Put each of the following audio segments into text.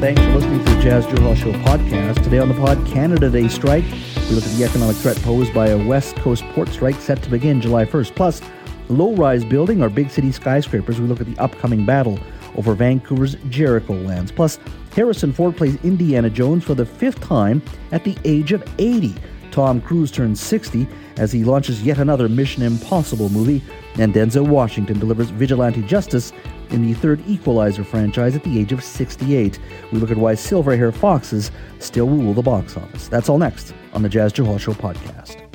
Thanks for listening to the Jas Johal Show podcast. Today on the pod, Canada Day strike. We look at the economic threat posed by a West Coast port strike set to begin July 1st. Plus, low rise building or big city skyscrapers. We look at the upcoming battle over Vancouver's Jericho lands. Plus, Harrison Ford plays Indiana Jones for the fifth time at the age of 80. Tom Cruise turns 60 as he launches yet another Mission Impossible movie, and Denzel Washington delivers vigilante justice in the third Equalizer franchise at the age of 68. We look at why silver hair foxes still rule the box office. That's all next on the Jas Johal Show podcast.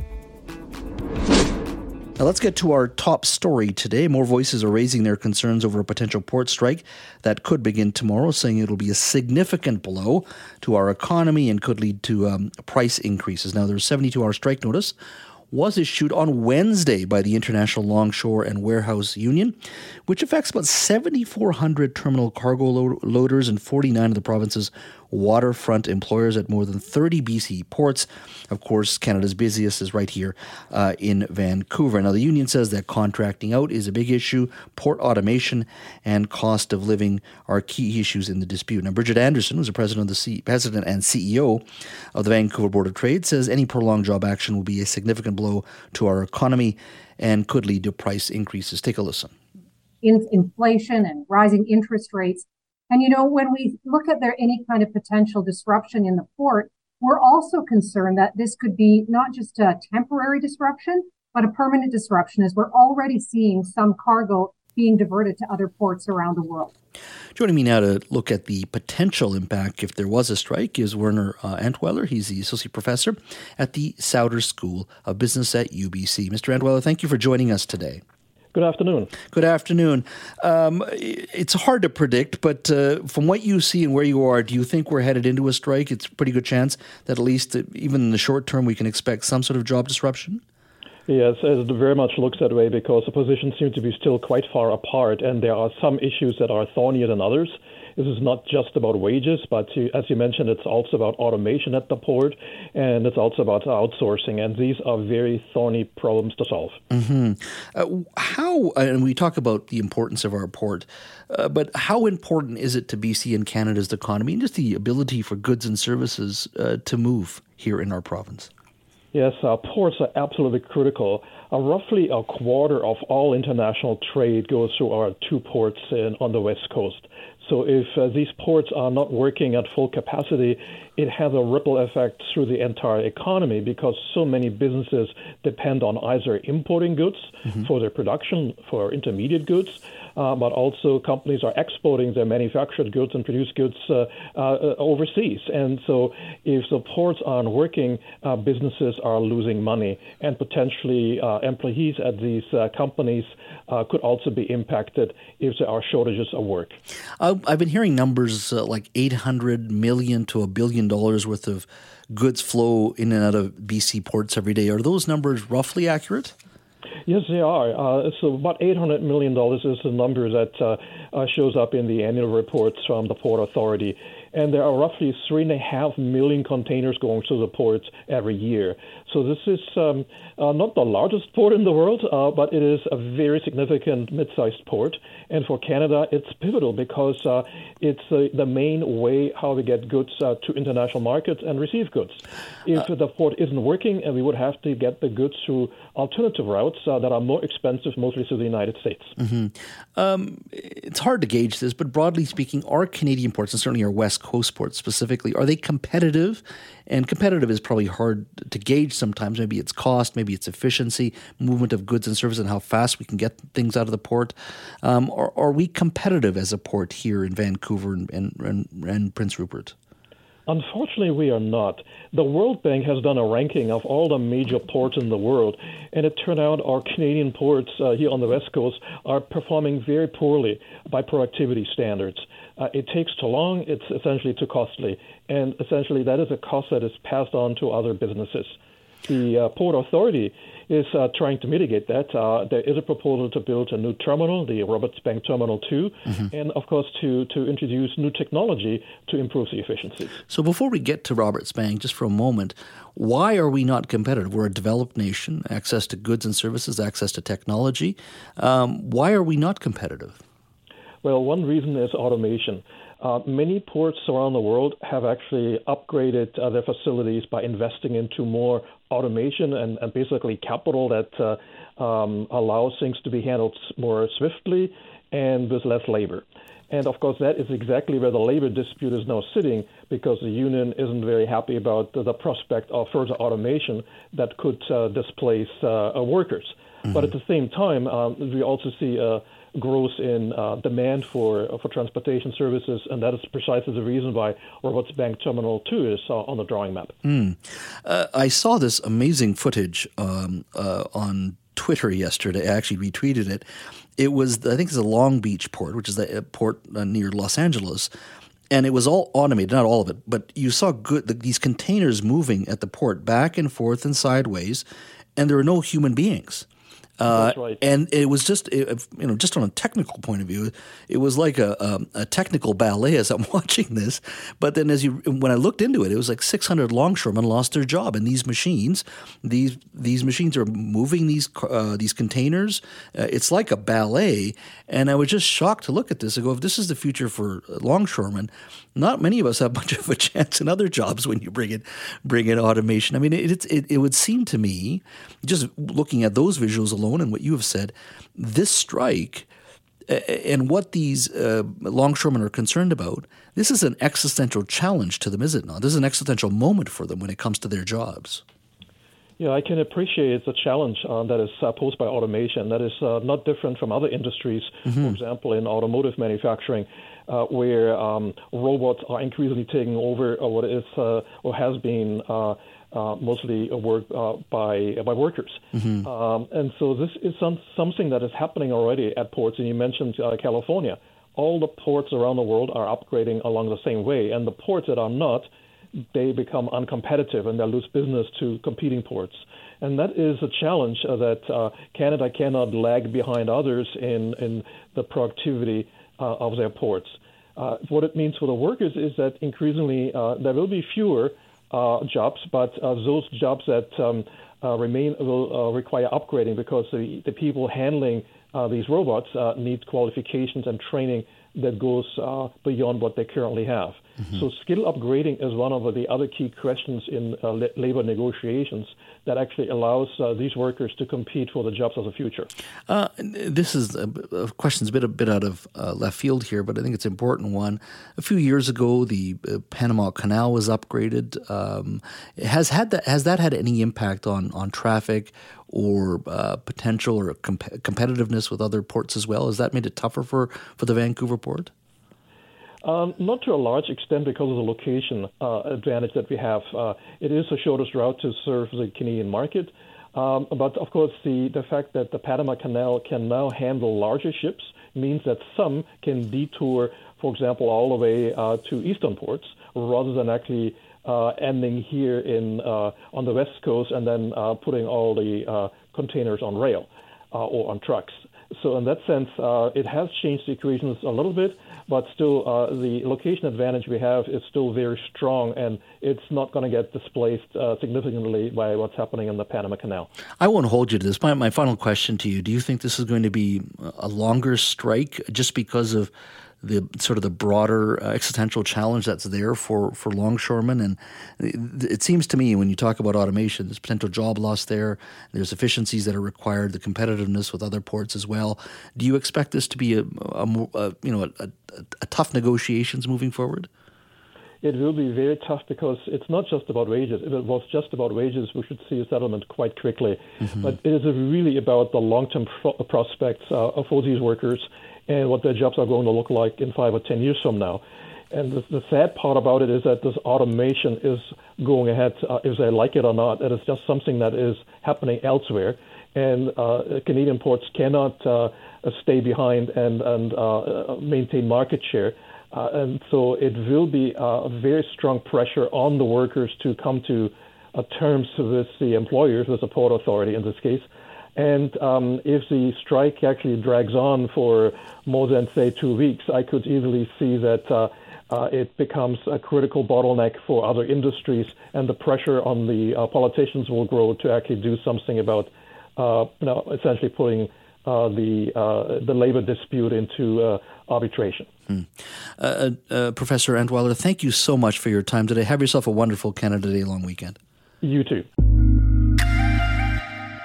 Now let's get to our top story today. More voices are raising their concerns over a potential port strike that could begin tomorrow, saying it'll be a significant blow to our economy and could lead to um, price increases. Now there's a 72 hour strike notice was issued on Wednesday by the International Longshore and Warehouse Union, which affects about 7,400 terminal cargo loaders in 49 of the province's waterfront employers at more than 30 BC ports. Of course, Canada's busiest is right here uh, in Vancouver. Now, the union says that contracting out is a big issue. Port automation and cost of living are key issues in the dispute. Now, Bridget Anderson, who's the president of the C- president and CEO of the Vancouver Board of Trade, says any prolonged job action will be a significant blow to our economy and could lead to price increases. Take a listen. In inflation and rising interest rates and you know, when we look at there any kind of potential disruption in the port, we're also concerned that this could be not just a temporary disruption, but a permanent disruption, as we're already seeing some cargo being diverted to other ports around the world. Joining me now to look at the potential impact if there was a strike is Werner uh, Antweiler. He's the associate professor at the Sauder School of Business at UBC. Mr. Antweiler, thank you for joining us today. Good afternoon. Good afternoon. Um, it's hard to predict, but uh, from what you see and where you are, do you think we're headed into a strike? It's a pretty good chance that at least, uh, even in the short term, we can expect some sort of job disruption? Yes, it very much looks that way because the positions seem to be still quite far apart, and there are some issues that are thornier than others. This is not just about wages, but to, as you mentioned, it's also about automation at the port, and it's also about outsourcing. And these are very thorny problems to solve. Mm-hmm. Uh, how, and we talk about the importance of our port, uh, but how important is it to BC and Canada's economy and just the ability for goods and services uh, to move here in our province? Yes, uh, ports are absolutely critical. Uh, roughly a quarter of all international trade goes through our two ports in, on the west coast. So if uh, these ports are not working at full capacity, it has a ripple effect through the entire economy because so many businesses depend on either importing goods mm-hmm. for their production for intermediate goods, uh, but also companies are exporting their manufactured goods and produced goods uh, uh, overseas. And so if the ports aren't working, uh, businesses are losing money, and potentially uh, employees at these uh, companies could also be impacted if there are shortages of work. I've been hearing numbers like 800 million to a billion dollars worth of goods flow in and out of BC ports every day. Are those numbers roughly accurate? Yes, they are. Uh, so about $800 million is the number that uh, uh, shows up in the annual reports from the Port Authority and there are roughly three and a half million containers going through the ports every year. So this is um, uh, not the largest port in the world, uh, but it is a very significant mid-sized port. And for Canada, it's pivotal because uh, it's uh, the main way how we get goods uh, to international markets and receive goods. If uh, the port isn't working, we would have to get the goods through alternative routes that are more expensive, mostly to the United States. Mm-hmm. Um, it's hard to gauge this, but broadly speaking, our Canadian ports, and certainly our West Coast ports specifically, are they competitive? And competitive is probably hard to gauge sometimes. Maybe it's cost, maybe it's efficiency, movement of goods and services, and how fast we can get things out of the port. Um, are, are we competitive as a port here in Vancouver and, and, and, and Prince Rupert? Unfortunately, we are not. The World Bank has done a ranking of all the major ports in the world, and it turned out our Canadian ports uh, here on the West Coast are performing very poorly by productivity standards. Uh, it takes too long, it's essentially too costly, and essentially that is a cost that is passed on to other businesses. The uh, Port Authority is uh, trying to mitigate that. Uh, there is a proposal to build a new terminal, the Roberts Bank Terminal 2, mm-hmm. and of course to, to introduce new technology to improve the efficiencies. So before we get to Roberts Bank, just for a moment, why are we not competitive? We're a developed nation, access to goods and services, access to technology. Um, why are we not competitive? Well, one reason is automation. Uh, many ports around the world have actually upgraded uh, their facilities by investing into more automation and, and basically capital that uh, um, allows things to be handled more swiftly and with less labor. And of course, that is exactly where the labor dispute is now sitting because the union isn't very happy about the, the prospect of further automation that could uh, displace uh, workers. Mm-hmm. But at the same time, um, we also see a growth in uh, demand for for transportation services, and that is precisely the reason why Roberts Bank Terminal 2 is uh, on the drawing map. Mm. I saw this amazing footage um, uh, on Twitter yesterday. I actually retweeted it. It was, I think, it's a Long Beach port, which is the port uh, near Los Angeles, and it was all automated, not all of it, but you saw good the, these containers moving at the port back and forth and sideways, and there were no human beings. Uh, right. And it was just, it, you know, just on a technical point of view, it was like a, a, a, technical ballet as I'm watching this. But then, as you, when I looked into it, it was like 600 longshoremen lost their job, and these machines, these these machines are moving these uh, these containers. Uh, it's like a ballet, and I was just shocked to look at this. I go, if this is the future for longshoremen, not many of us have much of a chance in other jobs when you bring in bring in automation. I mean, it, it, it would seem to me, just looking at those visuals alone and what you have said, this strike and what these uh, longshoremen are concerned about, this is an existential challenge to them, is it not? This is an existential moment for them when it comes to their jobs. Yeah, I can appreciate the challenge uh, that is uh, posed by automation. That is uh, not different from other industries, mm-hmm. for example, in automotive manufacturing uh, where um, robots are increasingly taking over uh, what is uh, or has been uh, uh, mostly work uh, by by workers. Mm-hmm. Um, and so this is some, something that is happening already at ports. And you mentioned California. All the ports around the world are upgrading along the same way, and the ports that are not, they become uncompetitive and they lose business to competing ports. And that is a challenge that Canada cannot lag behind others in in the productivity uh, of their ports. Uh, what it means for the workers is that increasingly uh, there will be fewer jobs, but those jobs that um, remain will require upgrading because the, the people handling uh, these robots uh, need qualifications and training that goes uh, beyond what they currently have. Mm-hmm. So skill upgrading is one of the other key questions in uh, labor negotiations that actually allows uh, these workers to compete for the jobs of the future. Uh, this is a, a question's a bit a bit out of uh, left field here, but I think it's an important one. A few years ago, the uh, Panama Canal was upgraded. Um, has had that has that had any impact on on traffic or uh, potential or comp- competitiveness with other ports as well? Has that made it tougher for for the Vancouver port? Um, not to a large extent because of the location uh, advantage that we have. Uh, it is the shortest route to serve the Canadian market. Um, but of course, the, the fact that the Panama Canal can now handle larger ships means that some can detour, for example, all the way uh, to eastern ports rather than actually uh, ending here in uh, on the west coast and then uh, putting all the containers on rail or on trucks. So in that sense, it has changed the equations a little bit but still uh, the location advantage we have is still very strong, and it's not going to get displaced uh, significantly by what's happening in the Panama Canal. I won't hold you to this. My, my final question to you: Do you think this is going to be a longer strike just because of the sort of the broader uh, existential challenge that's there for, for longshoremen. And it seems to me when you talk about automation, there's potential job loss there. There's efficiencies that are required, the competitiveness with other ports as well. Do you expect this to be a, a, a you know a, a tough negotiations moving forward? It will be very tough because it's not just about wages. If it was just about wages, we should see a settlement quite quickly. Mm-hmm. But it is really about the long-term pro- prospects uh, for these workers and what their jobs are going to look like in five or ten years from now. And the, the sad part about it is that this automation is going ahead, uh, if they like it or not. It is just something that is happening elsewhere, and uh, Canadian ports cannot uh, stay behind and and uh, maintain market share. Uh, and so it will be a very strong pressure on the workers to come to uh, terms with the employers, with the Port Authority in this case, and um, if the strike actually drags on for more than, say, two weeks, I could easily see that uh, uh, it becomes a critical bottleneck for other industries, and the pressure on the uh, politicians will grow to actually do something about, uh, you know, essentially putting uh, the uh, the labor dispute into uh, arbitration. Mm. Professor Antweiler, thank you so much for your time today. Have yourself a wonderful Canada Day long weekend. You too.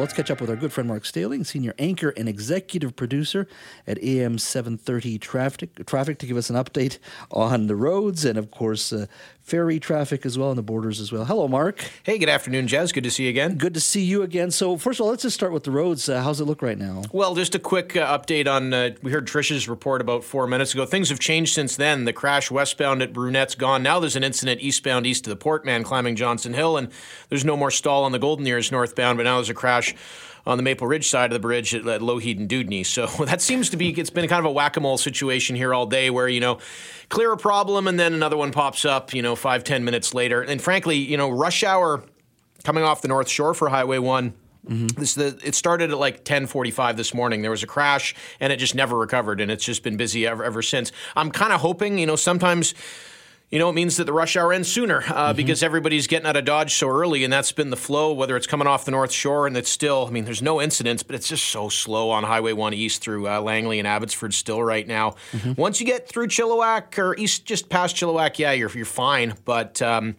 Let's catch up with our good friend Marc Staehling, senior anchor and executive producer at AM 730 Traffic, traffic to give us an update on the roads and, of course, uh, ferry traffic as well and the borders as well. Hello, Marc. Hey, good afternoon, Jas. Good to see you again. Good to see you again. So, first of all, let's just start with the roads. Uh, how's it look right now? Well, just a quick uh, update on. Uh, we heard Trish's report about four minutes ago. Things have changed since then. The crash westbound at Brunette's gone. Now there's an incident eastbound east of the Port Mann climbing Johnson Hill, and there's no more stall on the Golden Ears northbound, but now there's a crash on the Maple Ridge side of the bridge at, at Lougheed and Dewdney. So that seems to be, it's been kind of a whack a mole situation here all day where, you know, clear a problem and then another one pops up, you know, five, ten minutes later. And frankly, you know, rush hour coming off the North Shore for Highway 1. Mm-hmm. This the it started at like 10:45 this morning. There was a crash and it just never recovered and it's just been busy ever ever since. I'm kind of hoping, you know, sometimes you know, it means that the rush hour ends sooner uh, mm-hmm. because everybody's getting out of Dodge so early, and that's been the flow, whether it's coming off the North Shore and it's still, I mean, there's no incidents, but it's just so slow on Highway 1 East through uh, Langley and Abbotsford still right now. Mm-hmm. Once you get through Chilliwack or east just past Chilliwack, yeah, you're, you're fine. But, um,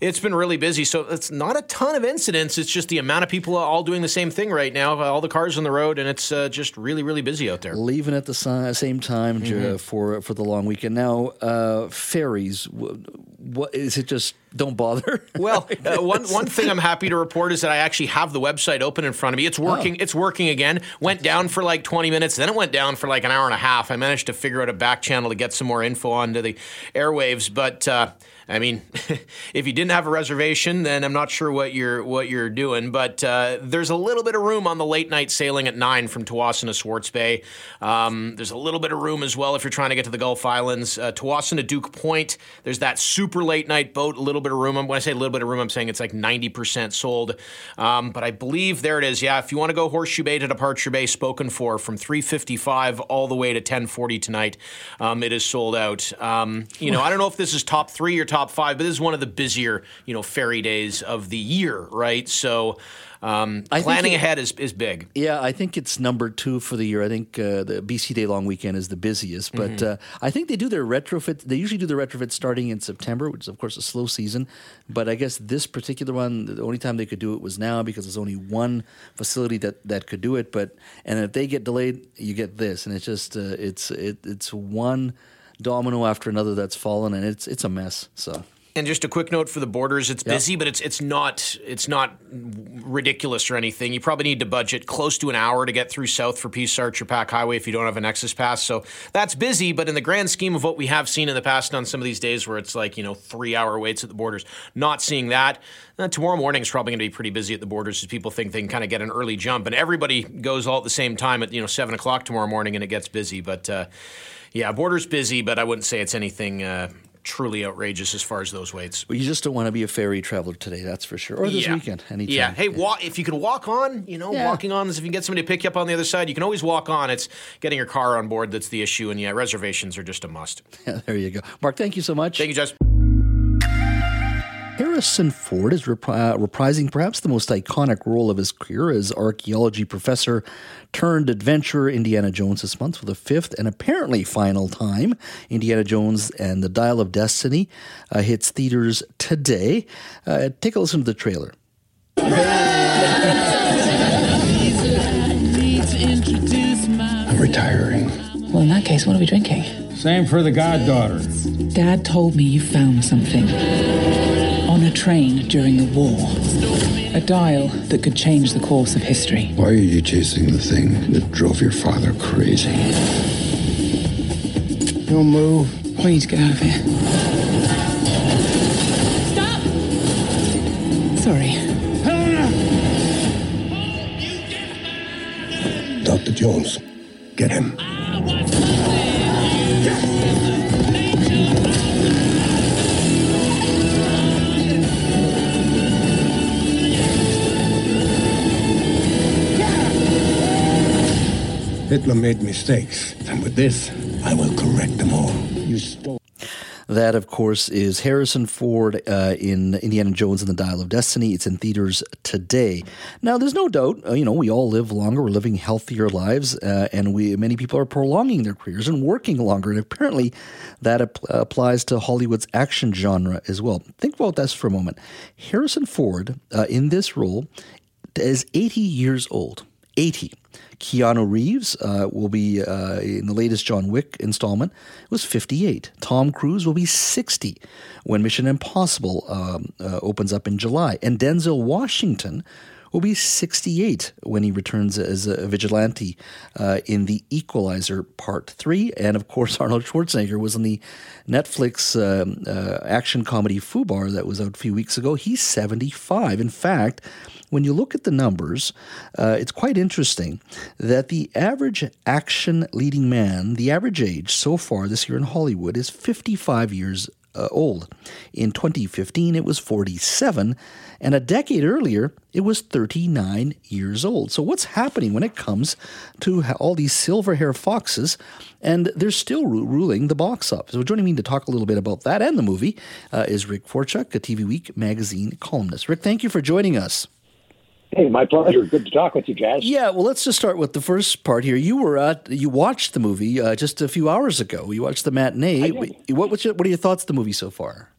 it's been really busy. So it's not a ton of incidents. It's just the amount of people all doing the same thing right now. All the cars on the road, and it's uh, just really, really busy out there. Leaving at the same time mm-hmm. for for the long weekend. Now, uh, ferries. What is it? Just don't bother. well, uh, one one thing I'm happy to report is that I actually have the website open in front of me. It's working. Oh. It's working again. Went down for like 20 minutes, then it went down for like an hour and a half. I managed to figure out a back channel to get some more info onto the airwaves, but. Uh, I mean, if you didn't have a reservation, then I'm not sure what you're what you're doing. But uh, there's a little bit of room on the late night sailing at nine from Tsawwassen to Swartz Bay. Um, there's a little bit of room as well if you're trying to get to the Gulf Islands. Uh, to Duke Point. There's that super late night boat. A little bit of room. When I say a little bit of room, I'm saying it's like 90% sold. Um, but I believe there it is. Yeah, if you want to go Horseshoe Bay to Departure Bay, spoken for from 3:55 all the way to 10:40 tonight. Um, it is sold out. Um, you know, I don't know if this is top three or top top five, but this is one of the busier, you know, ferry days of the year, right? So um, planning it, ahead is, is big. Yeah, I think it's number two for the year. I think uh, the BC Day long weekend is the busiest, but mm-hmm. uh, I think they do their retrofit. They usually do the retrofit starting in September, which is of course a slow season. But I guess this particular one, the only time they could do it was now because there's only one facility that, that could do it. But and if they get delayed, you get this, and it's just uh, it's it, it's one domino after another that's fallen, and it's it's a mess. So. And just a quick note for the borders: it's yep. busy, but it's it's not it's not ridiculous or anything. You probably need to budget close to an hour to get through south for Peace Arch or Pac Highway if you don't have an Nexus Pass. So that's busy, but in the grand scheme of what we have seen in the past on some of these days, where it's like you know three hour waits at the borders, not seeing that. Uh, tomorrow morning is probably going to be pretty busy at the borders as people think they can kind of get an early jump, and everybody goes all at the same time at you know seven o'clock tomorrow morning, and it gets busy, but. Uh, yeah, border's busy, but I wouldn't say it's anything uh, truly outrageous as far as those waits. Well, you just don't want to be a ferry traveler today, that's for sure. Or this yeah. weekend, anytime. Yeah. Hey, walk, if you can walk on, you know, yeah. walking on, is if you can get somebody to pick you up on the other side, you can always walk on. It's getting your car on board that's the issue. And yeah, reservations are just a must. Yeah, there you go. Marc, thank you so much. Thank you, Jess. Harrison Ford is repri- uh, reprising perhaps the most iconic role of his career as archaeology professor turned adventurer Indiana Jones this month for the fifth and apparently final time. Indiana Jones and the Dial of Destiny uh, hits theaters today. Uh, take a listen to the trailer. I'm retiring. Well, in that case, what are we drinking? Same for the goddaughter. Dad told me you found something on a train during the war. A dial that could change the course of history. Why are you chasing the thing that drove your father crazy? Don't move. We need to get out of here. Stop! Sorry. Helena! Dr. Jones, get him. Hitler made mistakes, and with this, I will correct them all. You stole. That, of course, is Harrison Ford uh, in Indiana Jones and the Dial of Destiny. It's in theaters today. Now, there's no doubt, uh, you know, we all live longer, we're living healthier lives, uh, and we many people are prolonging their careers and working longer. And apparently, that ap- applies to Hollywood's action genre as well. Think about this for a moment. Harrison Ford, uh, in this role, is 80 years old. 80. Keanu Reeves uh, will be uh, in the latest John Wick installment. It was 58. Tom Cruise will be 60 when Mission Impossible um, uh, opens up in July, and Denzel Washington will be 68 when he returns as a vigilante uh, in The Equalizer Part 3. And of course, Arnold Schwarzenegger was in the Netflix um, uh, action comedy Fubar that was out a few weeks ago. He's 75. In fact, when you look at the numbers, uh, it's quite interesting that the average action leading man, the average age so far this year in Hollywood is 55 years uh, old. In 2015, it was 47, and a decade earlier, it was 39 years old. So, what's happening when it comes to all these silver hair foxes? And they're still ru- ruling the box office. So, joining me to talk a little bit about that and the movie uh, is Rick Forchuk, a TV Week magazine columnist. Rick, thank you for joining us. Hey, my pleasure. Good to talk with you, Jas. Yeah, well, let's just start with the first part here. You were at, you watched the movie uh, just a few hours ago. You watched the matinee. What, what's your, what are your thoughts on the movie so far?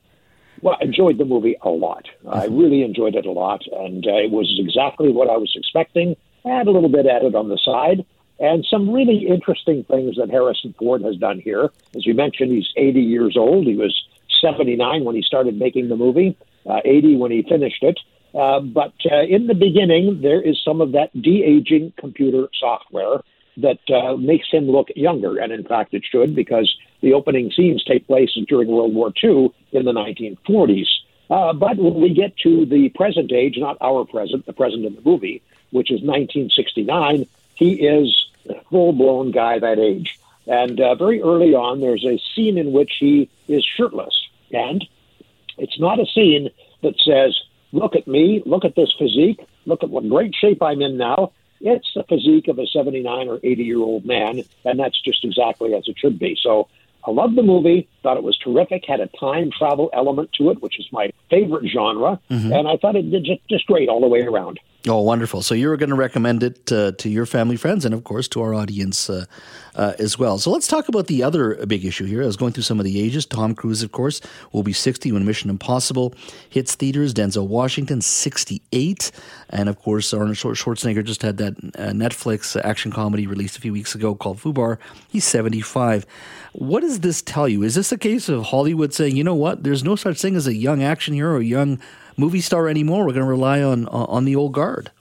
Well, I enjoyed the movie a lot. Mm-hmm. I really enjoyed it a lot, and uh, it was exactly what I was expecting. I had a little bit added on the side, and some really interesting things that Harrison Ford has done here. As you mentioned, he's 80 years old. He was 79 when he started making the movie, uh, 80 when he finished it. Uh, but uh, in the beginning, there is some of that de aging computer software that uh, makes him look younger. And in fact, it should, because the opening scenes take place during World War II in the 1940s. Uh, but when we get to the present age, not our present, the present in the movie, which is 1969, he is a full blown guy that age. And uh, very early on, there's a scene in which he is shirtless. And it's not a scene that says, look at me, look at this physique, look at what great shape I'm in now. It's the physique of a 79 or 80 year old man, and that's just exactly as it should be. So I loved the movie, thought it was terrific, had a time travel element to it, which is my favorite genre, mm-hmm. and I thought it did just, just great all the way around. Oh, wonderful. So you're going to recommend it uh, to your family, friends, and of course to our audience uh, uh, as well. So let's talk about the other big issue here. I was going through some of the ages. Tom Cruise, of course, will be 60 when Mission Impossible hits theaters. Denzel Washington, 68. And of course, Arnold Schwarzenegger just had that uh, Netflix action comedy released a few weeks ago called Fubar. He's 75. What does this tell you? Is this a case of Hollywood saying, you know what, there's no such thing as a young action hero or young movie star anymore. We're going to rely on on the old guard.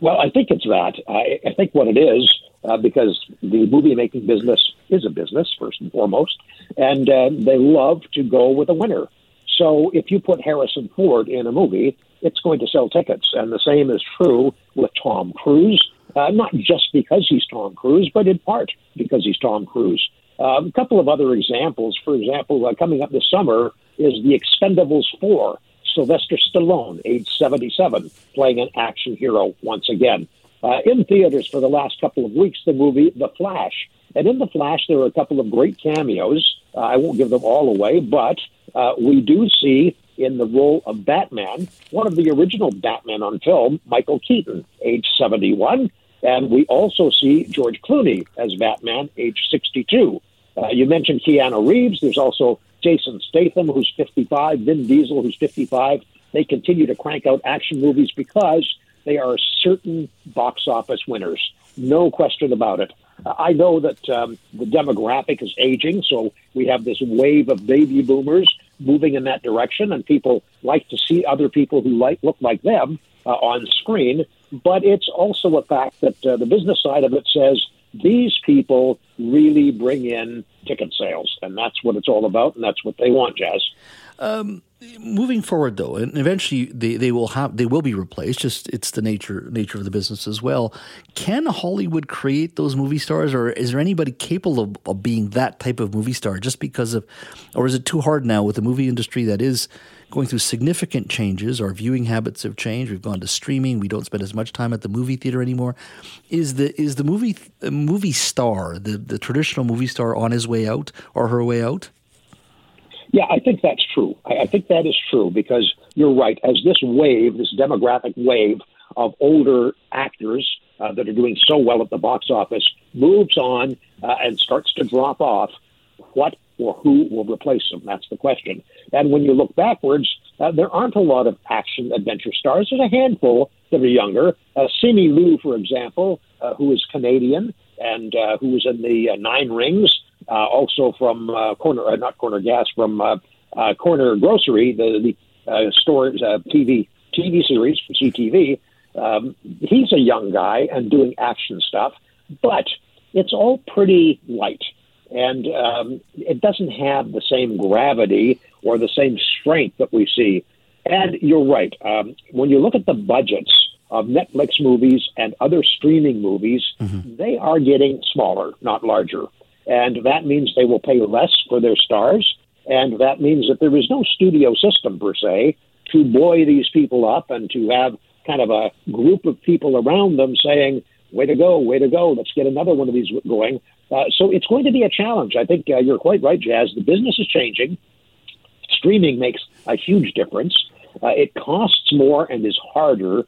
Well, I think it's that. I, I think what it is uh, because the movie making business is a business first and foremost, and uh, they love to go with a winner. So if you put Harrison Ford in a movie, it's going to sell tickets, and the same is true with Tom Cruise. Uh, not just because he's Tom Cruise, but in part because he's Tom Cruise. Uh, a couple of other examples. For example, uh, coming up this summer is The Expendables 4. Sylvester Stallone, age 77, playing an action hero once again. Uh, in theaters for the last couple of weeks, the movie The Flash. And in The Flash, there are a couple of great cameos. Uh, I won't give them all away, but uh, we do see in the role of Batman one of the original Batman on film, Michael Keaton, age 71. And we also see George Clooney as Batman, age 62. Uh, you mentioned Keanu Reeves. There's also Jason Statham, who's 55, Vin Diesel, who's 55. They continue to crank out action movies because they are certain box office winners. No question about it. I know that um, the demographic is aging, so we have this wave of baby boomers moving in that direction, and people like to see other people who like look like them uh, on screen. But it's also a fact that uh, the business side of it says these people really bring in ticket sales, and that's what it's all about, and that's what they want, Jas. Um, moving forward, though, and eventually they, they will have they will be replaced. Just it's the nature nature of the business as well. Can Hollywood create those movie stars, or is there anybody capable of, of being that type of movie star? Just because of, or is it too hard now with the movie industry that is going through significant changes. Our viewing habits have changed. We've gone to streaming. We don't spend as much time at the movie theater anymore. Is the is the movie movie star the the traditional movie star on his way out or her way out? Yeah, I think that's true. I, I think that is true because you're right. As this wave, this demographic wave of older actors uh, that are doing so well at the box office moves on uh, and starts to drop off, what or who will replace them? That's the question. And when you look backwards, uh, there aren't a lot of action adventure stars. There's a handful that are younger. Uh, Simu Liu, for example, uh, who is Canadian and uh, who was in the uh, Nine Rings, also from uh, Corner, uh, not Corner Gas, from uh, uh, Corner Grocery, the, the uh, store uh, TV TV series from CTV. Um, he's a young guy and doing action stuff, but it's all pretty light. And um, it doesn't have the same gravity or the same strength that we see. And you're right. Um, when you look at the budgets of Netflix movies and other streaming movies, mm-hmm. they are getting smaller, not larger. And that means they will pay less for their stars. And that means that there is no studio system per se to buoy these people up and to have kind of a group of people around them saying, way to go, way to go, let's get another one of these going. Uh, so it's going to be a challenge. I think uh, you're quite right, Jas. The business is changing. Streaming makes a huge difference. Uh, it costs more and is harder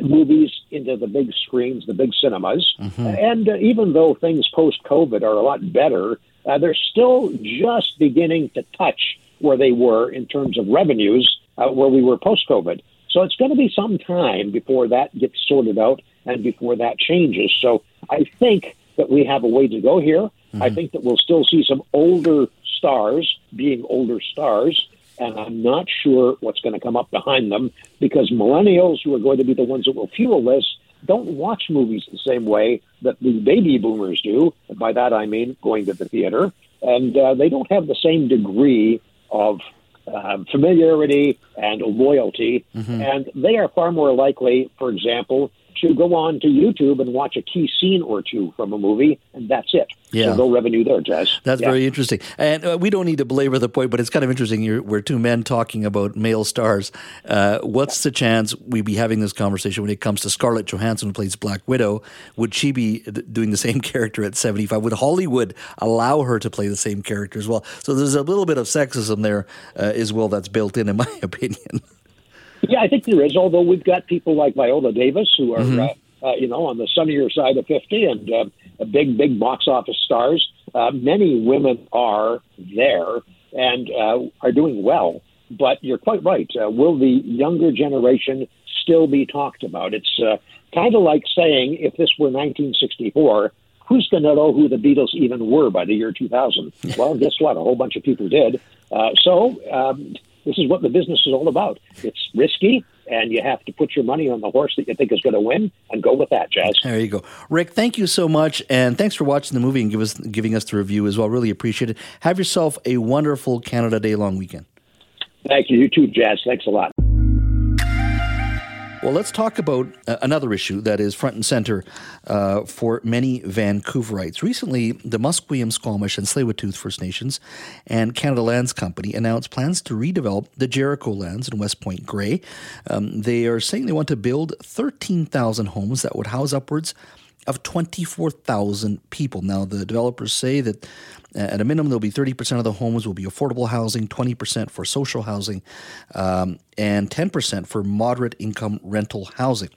movies into the big screens, the big cinemas. Mm-hmm. And uh, even though things post COVID are a lot better, uh, they're still just beginning to touch where they were in terms of revenues uh, where we were post COVID. So it's going to be some time before that gets sorted out and before that changes. So I think that we have a way to go here. Mm-hmm. I think that we'll still see some older stars being older stars, and I'm not sure what's going to come up behind them because millennials, who are going to be the ones that will fuel this, don't watch movies the same way that the baby boomers do. And by that I mean going to the theater, and uh, they don't have the same degree of uh, familiarity and loyalty, mm-hmm. and they are far more likely, for example, to go on to YouTube and watch a key scene or two from a movie, and that's it. Yeah. So no revenue there, Jas. That's yeah. very interesting. And uh, we don't need to belabor the point, but it's kind of interesting. You're, we're two men talking about male stars. Uh, what's the chance we'd be having this conversation when it comes to Scarlett Johansson, who plays Black Widow? Would she be doing the same character at 75? Would Hollywood allow her to play the same character as well? So there's a little bit of sexism there uh, as well that's built in, in my opinion. Yeah, I think there is. Although we've got people like Viola Davis who are, mm-hmm. uh, uh, you know, on the sunnier side of fifty and uh, big, big box office stars. Uh, many women are there and uh, are doing well. But you're quite right. Uh, will the younger generation still be talked about? It's uh, kind of like saying if this were 1964, who's going to know who the Beatles even were by the year 2000? well, guess what? A whole bunch of people did. Uh, so um, this is what the business is all about. It's risky, and you have to put your money on the horse that you think is going to win and go with that, Jas. There you go. Rick, thank you so much. And thanks for watching the movie and give us, giving us the review as well. Really appreciate it. Have yourself a wonderful Canada Day long weekend. Thank you. You too, Jas. Thanks a lot. Well, let's talk about uh, another issue that is front and center uh, for many Vancouverites. Recently, the Musqueam, Squamish, and Tsleil-Waututh First Nations and Canada Lands Company announced plans to redevelop the Jericho lands in West Point Grey. Um, they are saying they want to build 13,000 homes that would house upwards of 24,000 people. Now, the developers say that uh, at a minimum, there'll be 30% of the homes will be affordable housing, 20% for social housing, um, and 10% for moderate income rental housing.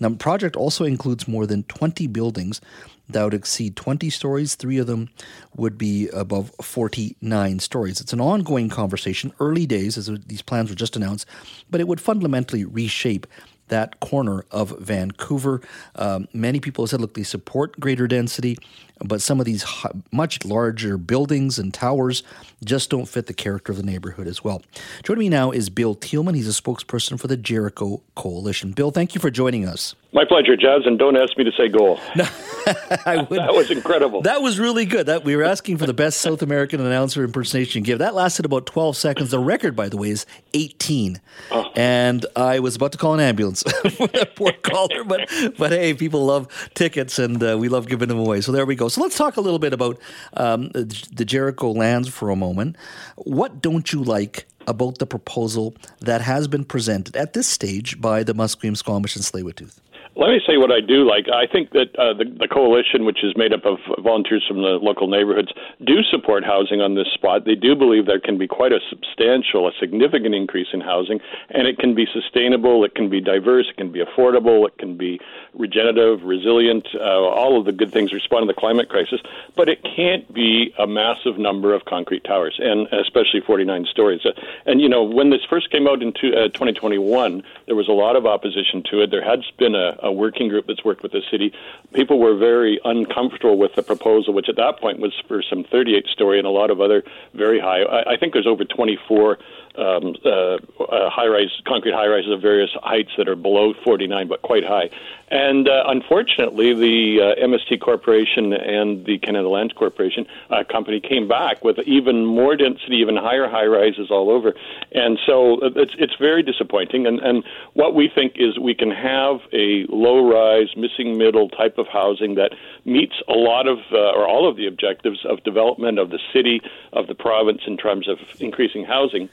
Now, the project also includes more than 20 buildings that would exceed 20 stories. Three of them would be above 49 stories. It's an ongoing conversation, early days, as these plans were just announced, but it would fundamentally reshape that corner of Vancouver. Um, many people have said, look, they support greater density, but some of these much larger buildings and towers just don't fit the character of the neighborhood as well. Joining me now is Bill Tieleman. He's a spokesperson for the Jericho Coalition. Bill, thank you for joining us. My pleasure, Jas, and don't ask me to say goal. No, I would. that was incredible. That was really good. That we were asking for the best South American announcer impersonation give. That lasted about 12 seconds. The record, by the way, is 18. Oh. And I was about to call an ambulance for that poor caller, but but hey, people love tickets, and uh, we love giving them away. So there we go. So let's talk a little bit about um, the Jericho lands for a moment. What don't you like about the proposal that has been presented at this stage by the Musqueam, Squamish, and Tsleil-Waututh? Let me say what I do like. I think that uh, the, the coalition, which is made up of volunteers from the local neighborhoods, do support housing on this spot. They do believe there can be quite a substantial, a significant increase in housing, and it can be sustainable, it can be diverse, it can be affordable, it can be regenerative, resilient, uh, all of the good things respond to the climate crisis. But it can't be a massive number of concrete towers, and especially 49 stories. Uh, and you know, when this first came out in two, uh, 2021, there was a lot of opposition to it. There has been a a working group that's worked with the city. People were very uncomfortable with the proposal, which at that point was for some 38 story and a lot of other very high. I, I think there's over 24 um, uh, uh, high-rise concrete high-rises of various heights that are below 49 but quite high. And uh, unfortunately, the uh, MST Corporation and the Canada Land Corporation uh, company came back with even more density, even higher high-rises all over. And so uh, it's it's very disappointing. And and what we think is we can have a low-rise, missing middle type of housing that meets a lot of or all of the objectives of development of the city, of the province in terms of increasing housing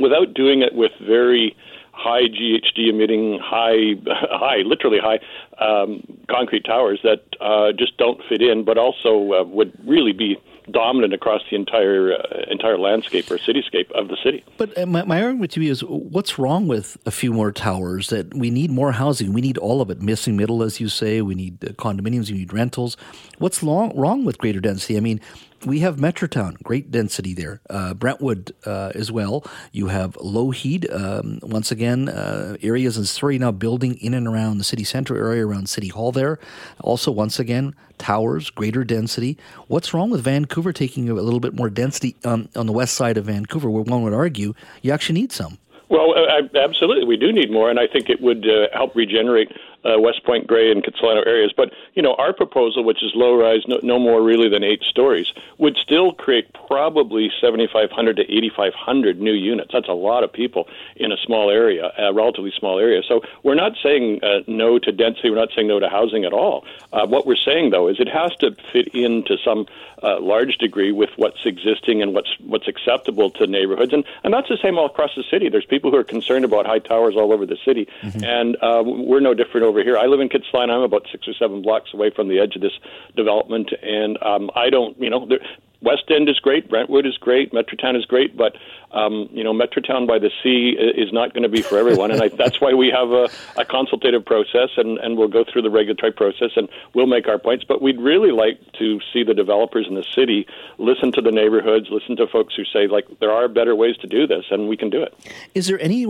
without doing it with very high GHG emitting, high, high, literally high um, concrete towers that uh, just don't fit in, but also uh, would really be dominant across the entire uh, entire landscape or cityscape of the city. But uh, my, my, argument to you is, what's wrong with a few more towers? That we need more housing. We need all of it. Missing middle, as you say. We need uh, condominiums. We need rentals. What's long, wrong with greater density? I mean, we have Metrotown, great density there. Uh, Brentwood uh, as well. You have Lougheed, um, once again, uh, areas in Surrey now building in and around the city center area, around City Hall there. Also, once again, towers, greater density. What's wrong with Vancouver taking a little bit more density on, on the west side of Vancouver, where one would argue you actually need some? Well, absolutely, we do need more, and I think it would uh, help regenerate uh, West Point Grey and Kitsilano areas. But you know, our proposal, which is low rise, no, no more really than eight stories, would still create probably 7,500 to 8,500 new units. That's a lot of people in a small area, a relatively small area. So we're not saying uh, no to density. We're not saying no to housing at all. Uh, what we're saying though is it has to fit into some uh, large degree with what's existing and what's what's acceptable to neighborhoods, and and that's the same all across the city. There's people who are concerned about high towers all over the city, mm-hmm. and uh, we're no different over here. I live in Kitsilano. I'm about six or seven blocks away from the edge of this development, and um, I don't, you know, there, West End is great, Brentwood is great, Metrotown is great, but um, you know, Metrotown by the Sea is not going to be for everyone, and I, that's why we have a, a consultative process, and, and we'll go through the regulatory process, and we'll make our points. But we'd really like to see the developers in the city listen to the neighborhoods, listen to folks who say like there are better ways to do this, and we can do it. Is there any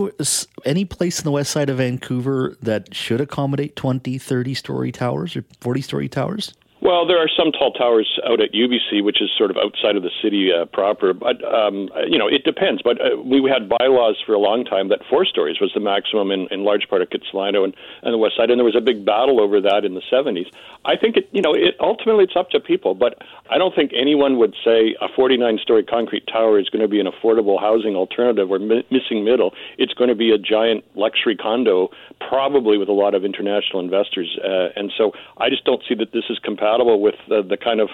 any place in the west side of Vancouver that should accommodate 20, 30 story towers or 40 story towers? Well, there are some tall towers out at UBC, which is sort of outside of the city uh, proper. But um, you know, it depends. But uh, we had bylaws for a long time that four stories was the maximum in, in large part of Kitsilano and, and the west side, and there was a big battle over that in the 70s. I think it, you know, it ultimately it's up to people, but I don't think anyone would say a 49-story concrete tower is going to be an affordable housing alternative or mi- missing middle. It's going to be a giant luxury condo, probably with a lot of international investors, uh, and so I just don't see that this is compatible compatible with the, the kind of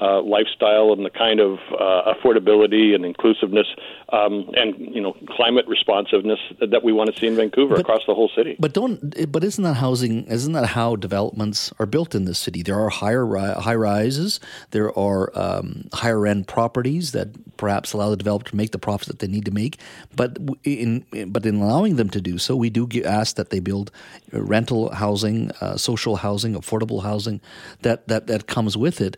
uh, lifestyle and the kind of uh, affordability and inclusiveness um, and you know climate responsiveness that we want to see in Vancouver but, across the whole city. But don't but isn't that housing? Isn't that how developments are built in this city? There are higher high rises. There are um, higher end properties that perhaps allow the developer to make the profits that they need to make. But in but in allowing them to do so, we do ask that they build rental housing, uh, social housing, affordable housing that that that comes with it.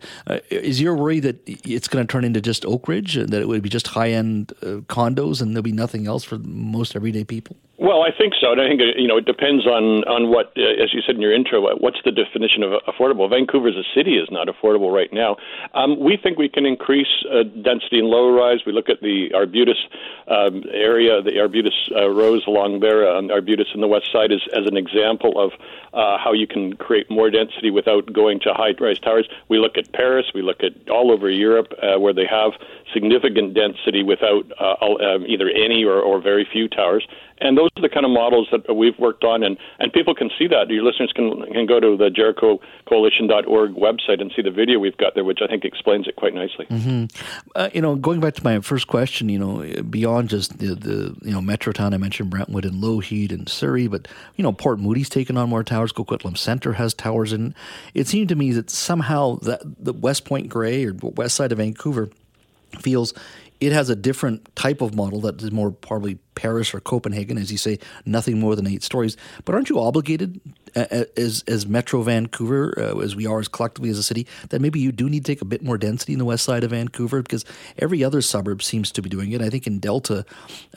Is your worry that it's going to turn into just Oakridge, and that it would be just high end uh, condos and there'll be nothing else for most everyday people? Well, I think so. And I think you know it depends on on what, uh, as you said in your intro, what's the definition of affordable? Vancouver as a city is not affordable right now. Um, we think we can increase uh, density in low rise. We look at the Arbutus um, area, the Arbutus uh, rows along there, um, Arbutus in the west side, is as an example of uh, how you can create more density without going to high rise towers. We look at Paris. We look at all over Europe uh, where they have significant density without uh, um, either any or, or very few towers, and those are the kind of models that we've worked on, and, and people can see that. Your listeners can can go to the JerichoCoalition.org website and see the video we've got there, which I think explains it quite nicely. Mm-hmm. Uh, you know, going back to my first question, you know, beyond just the, the you know Metrotown, I mentioned Brentwood and Lougheed and Surrey, but you know Port Moody's taken on more towers. Coquitlam Center has towers, and it seemed to me that somehow that the West Point Grey or west side of Vancouver feels it has a different type of model that is more probably Paris or Copenhagen, as you say, nothing more than eight stories. But aren't you obligated, as as Metro Vancouver, uh, as we are as collectively as a city, that maybe you do need to take a bit more density in the west side of Vancouver because every other suburb seems to be doing it. I think in Delta,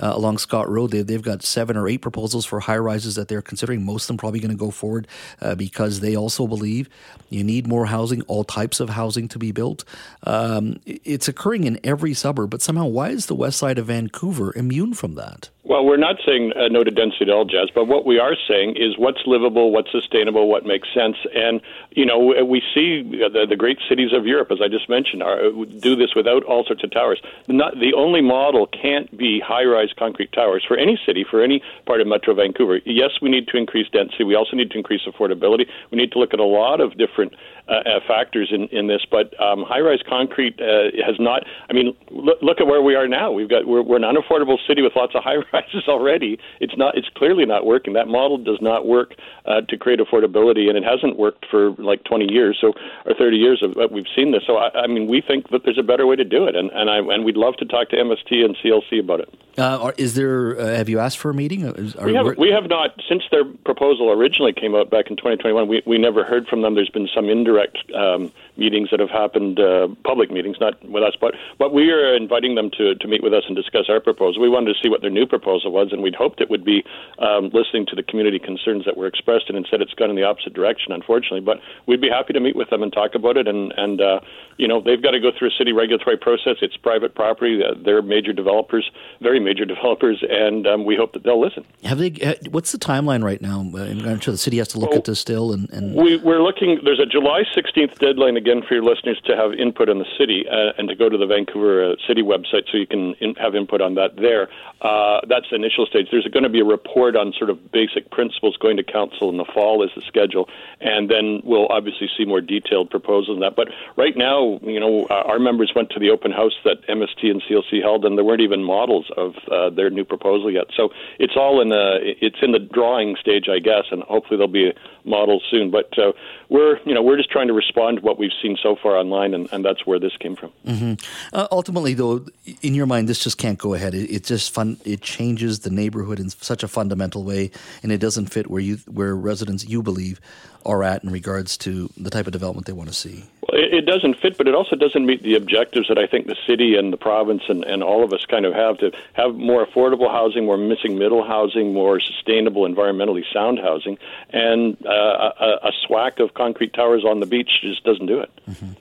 uh, along Scott Road, they, they've got seven or eight proposals for high rises that they're considering. Most of them probably going to go forward uh, because they also believe you need more housing, all types of housing to be built. Um, it's occurring in every suburb, but somehow why is the west side of Vancouver immune from that? Well, we're not saying uh, no to density at all, Jas, but what we are saying is what's livable, what's sustainable, what makes sense. And, you know, we see the, the great cities of Europe, as I just mentioned, are, uh, do this without all sorts of towers. Not, the only model can't be high rise concrete towers for any city, for any part of Metro Vancouver. Yes, we need to increase density. We also need to increase affordability. We need to look at a lot of different uh, uh, factors in, in this, but um, high-rise concrete uh, has not. I mean, look, look at where we are now. We've got we're, we're an unaffordable city with lots of high-rises already. It's not. It's clearly not working. That model does not work uh, to create affordability, and it hasn't worked for like 20 years, so or 30 years of uh, we've seen this. So I, I mean, we think that there's a better way to do it, and and I and we'd love to talk to MST and CLC about it. Uh, is there? Uh, have you asked for a meeting? Are, we have. We have not since their proposal originally came out back in 2021. We we never heard from them. There's been some indirect um, meetings that have happened, uh, public meetings, not with us, but but we are inviting them to to meet with us and discuss our proposal. We wanted to see what their new proposal was, and we'd hoped it would be um, listening to the community concerns that were expressed, and instead it's gone in the opposite direction, unfortunately. But we'd be happy to meet with them and talk about it, and and uh, you know they've got to go through a city regulatory process. It's private property. They're major developers, very major developers, and um, we hope that they'll listen. Have they? What's the timeline right now? I'm sure the city has to look well, at this still, and, and... We, we're looking. There's a July 16th deadline again for your listeners to have input on the city uh, and to go to the Vancouver uh, City website so you can in, have input on that there. Uh, that's the initial stage. There's going to be a report on sort of basic principles going to council in the fall is the schedule, and then we'll obviously see more detailed proposals on that. But right now, you know, our members went to the open house that MST and CLC held, and there weren't even models of uh, their new proposal yet. So it's all in a, it's in the drawing stage, I guess, and hopefully there'll be models soon. But uh, we're, you know, we're just trying to respond to what we've seen so far online, and, and that's where this came from. Mm-hmm. Uh, ultimately, though, in your mind, this just can't go ahead. It, it, just fun. It changes the neighborhood in such a fundamental way, and it doesn't fit where you where residents you believe are at in regards to the type of development they want to see. It, it doesn't fit, but it also doesn't meet the objectives that I think the city and the province and, and all of us kind of have to have more affordable housing, more missing middle housing, more sustainable, environmentally sound housing, and uh, a, a swack of concrete towers on the beach just doesn't do it. Mm-hmm.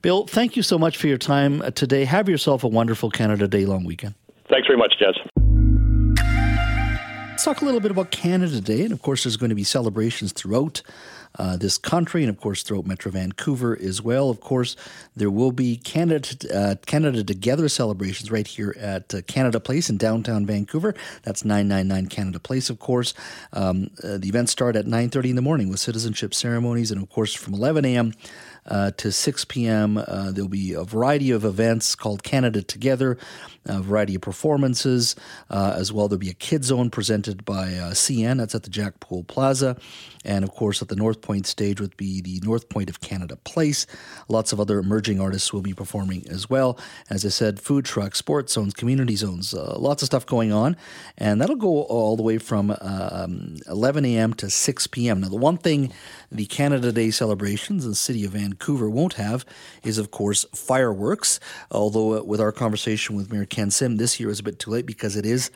Bill, thank you so much for your time today. Have yourself a wonderful Canada Day long weekend. Thanks very much, Jas. Let's talk a little bit about Canada Day, and of course, there's going to be celebrations throughout uh, this country, and of course throughout Metro Vancouver as well. Of course, there will be Canada uh, Canada Together celebrations right here at uh, Canada Place in downtown Vancouver. That's 999 Canada Place, of course. Um, uh, the events start at 9:30 in the morning with citizenship ceremonies, and of course from 11 a.m uh, to 6 p.m. Uh, there'll be a variety of events called Canada Together, a variety of performances uh, as well. There'll be a kid zone presented by uh, CN. That's at the Jack Poole Plaza. And of course, at the North Point stage would be the North Point of Canada Place. Lots of other emerging artists will be performing as well. As I said, food trucks, sports zones, community zones, uh, lots of stuff going on. And that'll go all the way from um, 11 a.m. to 6 p.m. Now, the one thing the Canada Day celebrations in the city of Vancouver won't have is, of course, fireworks. Although, uh, with our conversation with Mayor Ken Sim, this year is a bit too late because it is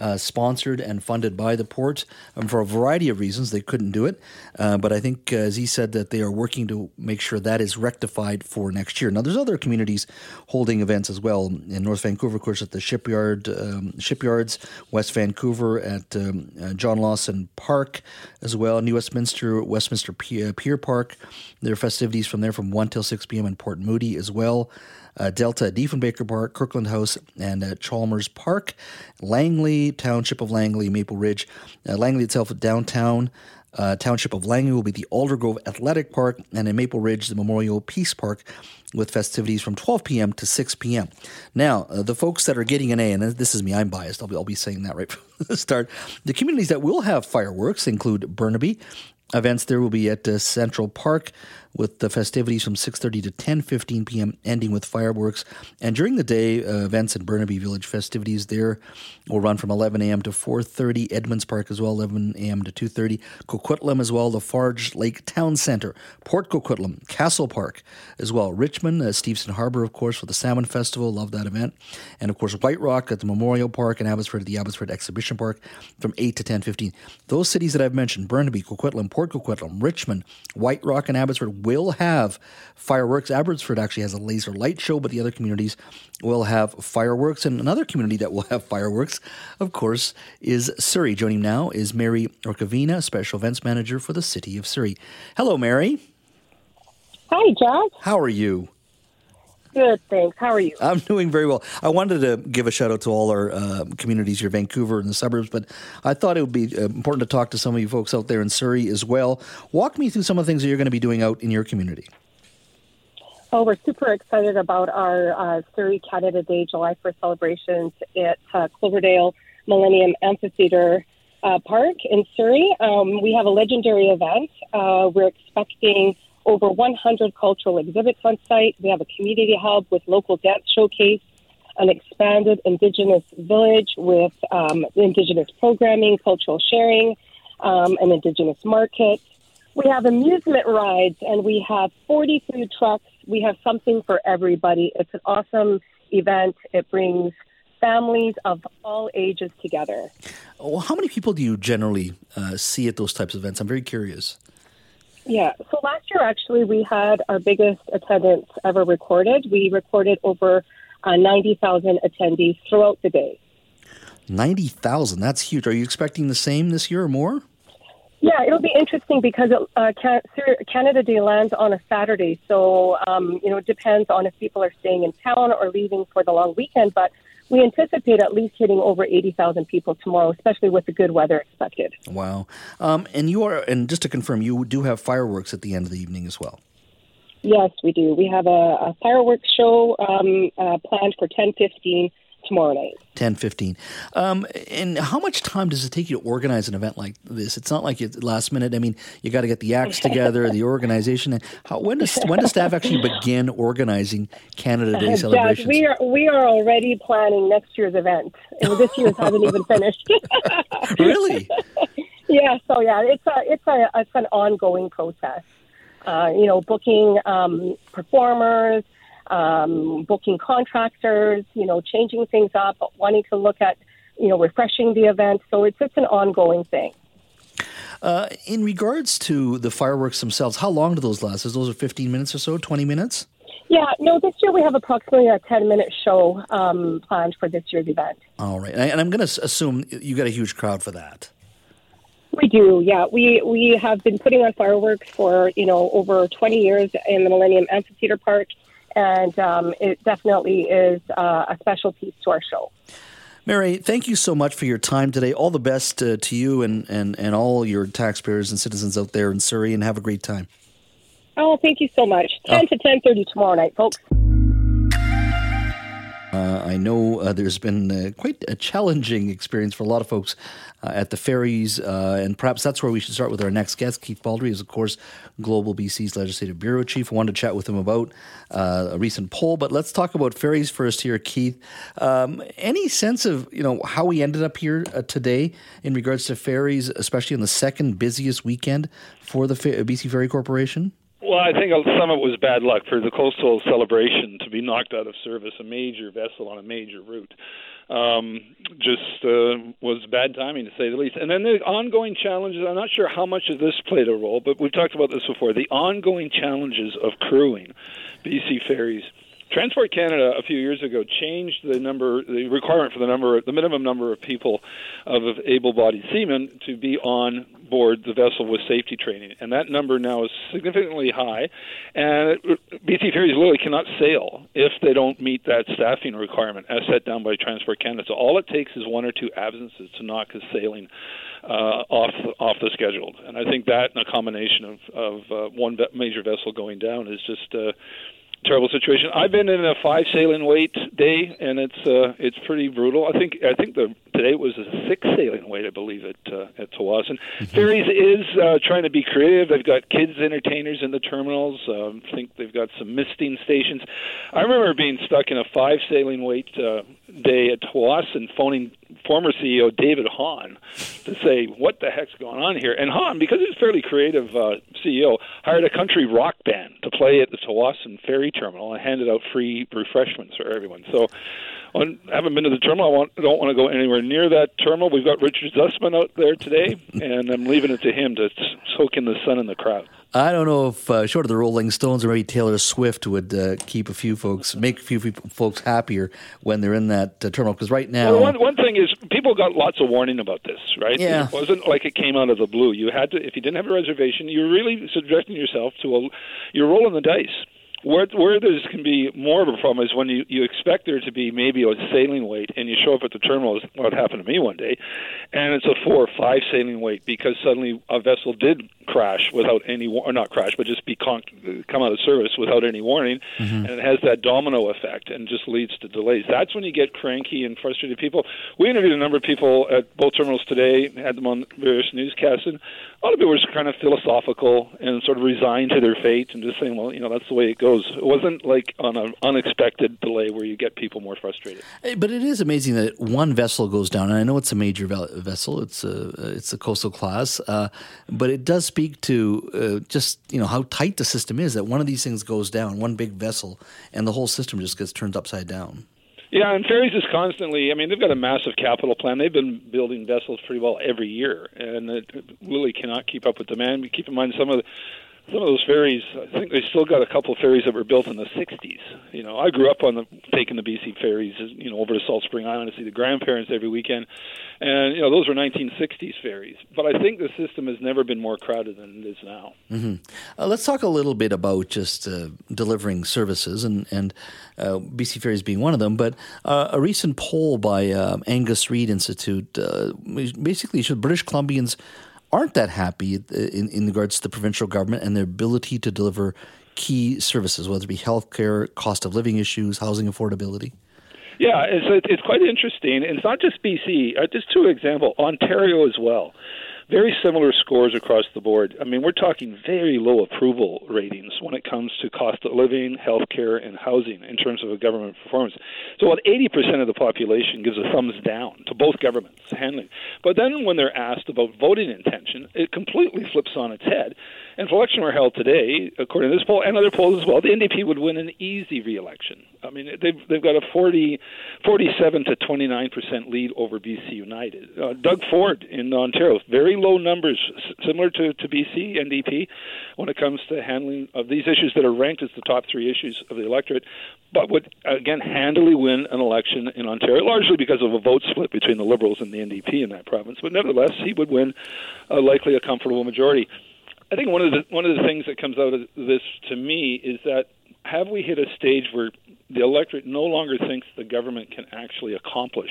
uh, sponsored and funded by the port. Um, for a variety of reasons, they couldn't do it. Uh, but I think, uh, as he said, that they are working to make sure that is rectified for next year. Now, there's other communities holding events as well in North Vancouver, of course, at the shipyard um, shipyards, West Vancouver at um, uh, John Lawson Park as well, New Westminster, Westminster Pier, Pier Park. There are festivities from there from 1 till 6 p.m. in Port Moody as well. Uh, Delta Diefenbaker Park, Kirkland House, and uh, Chalmers Park. Langley, Township of Langley, Maple Ridge. Uh, Langley itself, downtown. Uh, township of Langley will be the Aldergrove Athletic Park, and in Maple Ridge, the Memorial Peace Park, with festivities from 12 p.m. to 6 p.m. Now, uh, the folks that are getting an A, and this is me, I'm biased. I'll be, I'll be saying that right from the start. The communities that will have fireworks include Burnaby, Events there will be at uh, Central Park with the festivities from 6.30 to 10.15 p.m., ending with fireworks. And during the day, uh, events at Burnaby Village festivities there will run from 11 a.m. to 4.30. Edmonds Park as well, 11 a.m. to 2.30. Coquitlam as well, the Farge Lake Town Center. Port Coquitlam, Castle Park as well. Richmond, uh, Harbor, of course, for the Salmon Festival. Love that event. And, of course, White Rock at the Memorial Park and Abbotsford at the Abbotsford Exhibition Park from 8 to 10.15. Those cities that I've mentioned, Burnaby, Coquitlam, Port Coquitlam, Richmond, White Rock, and Abbotsford will have fireworks. Abbotsford actually has a laser light show, but the other communities will have fireworks. And another community that will have fireworks, of course, is Surrey. Joining now is Mary Rukavina, Special Events Manager for the City of Surrey. Hello, Mary. Hi, Jas. How are you? Good, thanks. How are you? I'm doing very well. I wanted to give a shout out to all our uh, communities here, Vancouver and the suburbs, but I thought it would be uh, important to talk to some of you folks out there in Surrey as well. Walk me through some of the things that you're going to be doing out in your community. Oh, we're super excited about our uh, Surrey Canada Day July 1st celebrations at uh, Cloverdale Millennium Amphitheatre uh, Park in Surrey. Um, we have a legendary event. Uh, we're expecting over 100 cultural exhibits on site. We have a community hub with local dance showcase, an expanded Indigenous village with um, Indigenous programming, cultural sharing, um, an Indigenous market. We have amusement rides and we have 40 food trucks. We have something for everybody. It's an awesome event. It brings families of all ages together. Well, how many people do you generally uh, see at those types of events? I'm very curious. Yeah. So last year, actually, we had our biggest attendance ever recorded. We recorded over uh, 90,000 attendees throughout the day. 90,000. That's huge. Are you expecting the same this year or more? Yeah, it'll be interesting because it, uh, Canada Day lands on a Saturday. So, um, you know, it depends on if people are staying in town or leaving for the long weekend. But we anticipate at least hitting over 80,000 people tomorrow, especially with the good weather expected. Wow. Um, and you are, and just to confirm, you do have fireworks at the end of the evening as well. Yes, we do. We have a, a fireworks show um, uh, planned for 10:15 tomorrow night. 10, 15. Um, and how much time does it take you to organize an event like this? It's not like it's last minute. I mean, you got to get the acts together, the organization. How, when does when does staff actually begin organizing Canada Day celebrations? Yes, we are we are already planning next year's event. And this year's hasn't even finished. really? yeah. So yeah, it's a it's a it's an ongoing process. Uh, you know, booking um, performers um, booking contractors, you know, changing things up, wanting to look at, you know, refreshing the event. So it's it's an ongoing thing. Uh, in regards to the fireworks themselves, how long do those last? Is those are 15 minutes or so, 20 minutes? Yeah, no, this year we have approximately a 10 minute show um, planned for this year's event. All right. And I'm going to assume you got a huge crowd for that. We do, yeah. We we have been putting on fireworks for you know over 20 years in the Millennium Amphitheatre Park, and um, it definitely is uh, a special piece to our show. Mary, thank you so much for your time today. All the best uh, to you and, and, and all your taxpayers and citizens out there in Surrey, and have a great time. Oh, thank you so much. 10 oh. to 10.30 tomorrow night, folks. Uh, I know uh, there's been uh, quite a challenging experience for a lot of folks uh, at the ferries, uh, and perhaps that's where we should start with our next guest. Keith Baldrey is, of course, Global BC's Legislative Bureau Chief. I wanted to chat with him about uh, a recent poll, but let's talk about ferries first here, Keith. Um, any sense of you know how we ended up here today in regards to ferries, especially on the second busiest weekend for the BC Ferry Corporation? Well, I think some of it was bad luck for the coastal celebration to be knocked out of service, a major vessel on a major route. Um, just uh, was bad timing to say the least. And then the ongoing challenges. I'm not sure how much of this played a role, but we've talked about this before. The ongoing challenges of crewing BC ferries Transport Canada a few years ago changed the number, the requirement for the number, the minimum number of people of able-bodied seamen to be on board the vessel with safety training, and that number now is significantly high. And BC Ferries literally cannot sail if they don't meet that staffing requirement as set down by Transport Canada. So all it takes is one or two absences to knock a sailing uh, off off the schedule. And I think that, in a combination of of uh, one major vessel going down, is just uh, terrible situation. I've been in a five sailing wait day, and it's uh, it's pretty brutal. I think I think the today was a six sailing wait, I believe, at uh, at. Mm-hmm. Ferries is uh, trying to be creative. They've got kids entertainers in the terminals. Um, I think they've got some misting stations. I remember being stuck in a five sailing wait uh, day at Tsawwassen, phoning former CEO David Hahn to say what the heck's going on here. And Hahn, because he's a fairly creative uh, CEO, hired a country rock band to play at the Tsawwassen ferry terminal and handed out free refreshments for everyone. So I haven't been to the terminal. I want, don't want to go anywhere near that terminal. We've got Richard Zussman out there today, and I'm leaving it to him to soak in the sun and the crowd. I don't know if uh, short of the Rolling Stones or maybe Taylor Swift would uh, keep a few folks, make a few folks happier when they're in that uh, terminal. Because right now, well, one, one thing is people got lots of warning about this, right? Yeah. It wasn't like it came out of the blue. You had to, if you didn't have a reservation, you're really subjecting yourself to a, you're rolling the dice where where this can be more of a problem is when you you expect there to be maybe a sailing wait and you show up at the terminal is what happened to me one day and it's a four or five sailing wait because suddenly a vessel did crash without any or not crash but just be con- come out of service without any warning mm-hmm. and it has that domino effect and just leads to delays that's when you get cranky and frustrated people we interviewed a number of people at both terminals today had them on various newscasts and a lot of people were just kind of philosophical and sort of resigned to their fate and just saying well you know that's the way it goes it wasn't like on an unexpected delay where you get people more frustrated. But it is amazing that one vessel goes down, and I know it's a major vessel. It's a it's a coastal class, uh, but it does speak to uh, just you know how tight the system is. That one of these things goes down, one big vessel, and the whole system just gets turned upside down. Yeah, and ferries is constantly. I mean, they've got a massive capital plan. They've been building vessels pretty well every year, and it really cannot keep up with demand. Keep in mind some of the some of those ferries, I think they still got a couple of ferries that were built in the 60s. You know, I grew up on the taking the BC ferries, you know, over to Salt Spring Island to see the grandparents every weekend, and you know, those were 1960s ferries. But I think the system has never been more crowded than it is now. Mm-hmm. Uh, let's talk a little bit about just uh, delivering services, and and uh, BC Ferries being one of them. But uh, a recent poll by um, Angus Reid Institute uh, basically showed British Columbians aren't that happy in, in regards to the provincial government and their ability to deliver key services, whether it be healthcare, cost of living issues, housing affordability? Yeah, it's it's quite interesting. It's not just BC. Uh, just two example, Ontario as well very similar scores across the board. I mean, we're talking very low approval ratings when it comes to cost of living, healthcare, and housing in terms of a government performance. So, about 80% of the population gives a thumbs down to both governments handling. But then, when they're asked about voting intention, it completely flips on its head. And if election were held today, according to this poll and other polls as well, the NDP would win an easy re-election. I mean, they've they've got a 40, 47 to 29 percent lead over BC United. Uh, Doug Ford in Ontario, very low numbers, similar to, to BC NDP, when it comes to handling of these issues that are ranked as the top three issues of the electorate, but would again handily win an election in Ontario, largely because of a vote split between the Liberals and the NDP in that province. But nevertheless, he would win uh, likely a comfortable majority. I think one of the one of the things that comes out of this to me is that have we hit a stage where the electorate no longer thinks the government can actually accomplish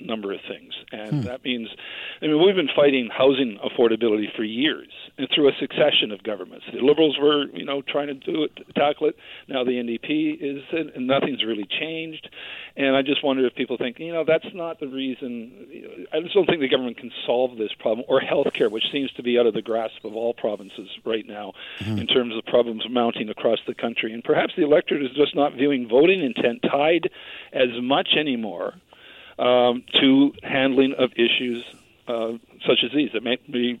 number of things, and hmm. that means, I mean, we've been fighting housing affordability for years, and through a succession of governments. The Liberals were, you know, trying to do it, tackle it. Now the NDP is, and nothing's really changed. And I just wonder if people think, you know, that's not the reason. I just don't think the government can solve this problem, or healthcare, which seems to be out of the grasp of all provinces right now, hmm in terms of problems mounting across the country. And perhaps the electorate is just not viewing voting intent tied as much anymore um, to handling of issues uh, such as these. It may be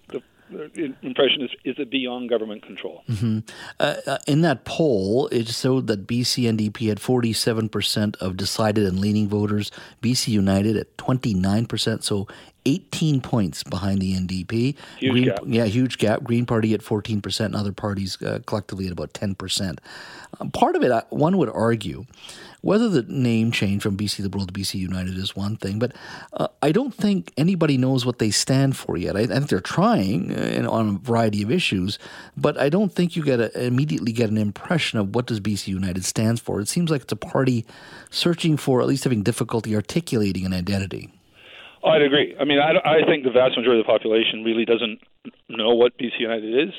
the impression is is it beyond government control? Mm-hmm. Uh, uh, in that poll, it showed that BC NDP had 47% of decided and leaning voters, BC United at 29%, so 18 points behind the NDP. Huge Green, gap. Yeah, huge gap. Green Party at 14%, and other parties uh, collectively at about 10%. Um, part of it, uh, one would argue, whether the name change from BC Liberal to BC United is one thing, but uh, I don't think anybody knows what they stand for yet. I, I think they're trying uh, on a variety of issues, but I don't think you get a, immediately get an impression of what does BC United stands for. It seems like it's a party searching for, at least having difficulty articulating an identity. I'd agree. I mean, I, I think the vast majority of the population really doesn't know what BC United is.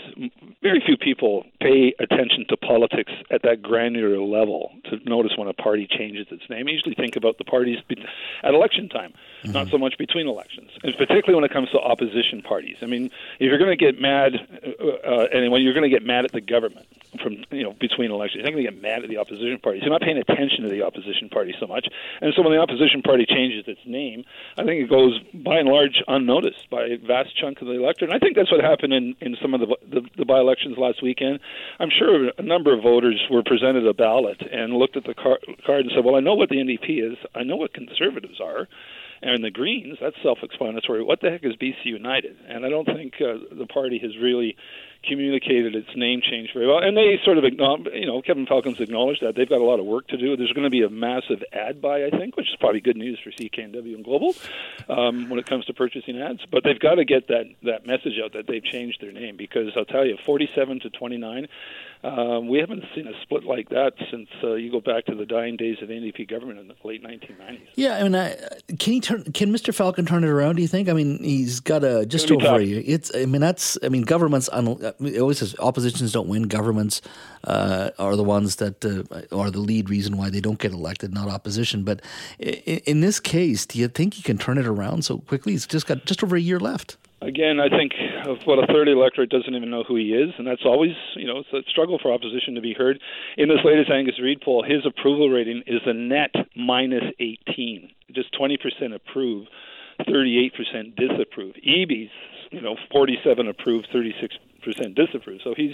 Very few people pay attention to politics at that granular level to notice when a party changes its name. I usually think about the parties at election time, mm-hmm. not so much between elections, and particularly when it comes to opposition parties. I mean, if you're going to get mad, uh, uh, and you're going to get mad at the government from you know between elections, you're not going to get mad at the opposition parties. You're not paying attention to the opposition party so much, and so when the opposition party changes its name, I think it goes by and large unnoticed by a vast chunk of the electorate. And I think that's what happened in, in some of the, the, the by elections last weekend. I'm sure a number of voters were presented a ballot and looked at the car, card and said, "Well, I know what the NDP is. I know what conservatives are." And the Greens, that's self-explanatory. What the heck is BC United? And I don't think uh, the party has really communicated its name change very well. And they sort of, you know, Kevin Falcon's acknowledged that they've got a lot of work to do. There's going to be a massive ad buy, I think, which is probably good news for CKNW and Global um, when it comes to purchasing ads. But they've got to get that that message out that they've changed their name because I'll tell you, 47 to 29. Um, we haven't seen a split like that since uh, you go back to the dying days of the NDP government in the late 1990s. Yeah, I mean, I, can he turn? Can Mr. Falcon turn it around? Do you think? I mean, he's got a just over a year. It's. I mean, that's. I mean, governments. It always says oppositions don't win. Governments uh, are the ones that uh, are the lead reason why they don't get elected, not opposition. But in, in this case, do you think he can turn it around so quickly? He's just got just over a year left again, I think of what a third electorate doesn't even know who he is, and that's always, you know, it's a struggle for opposition to be heard. In this latest Angus Reid poll, his approval rating is a net minus 18, just 20% approve, 38% disapprove. Eby's, you know, 47 approve, 36 percent disapprove. So he's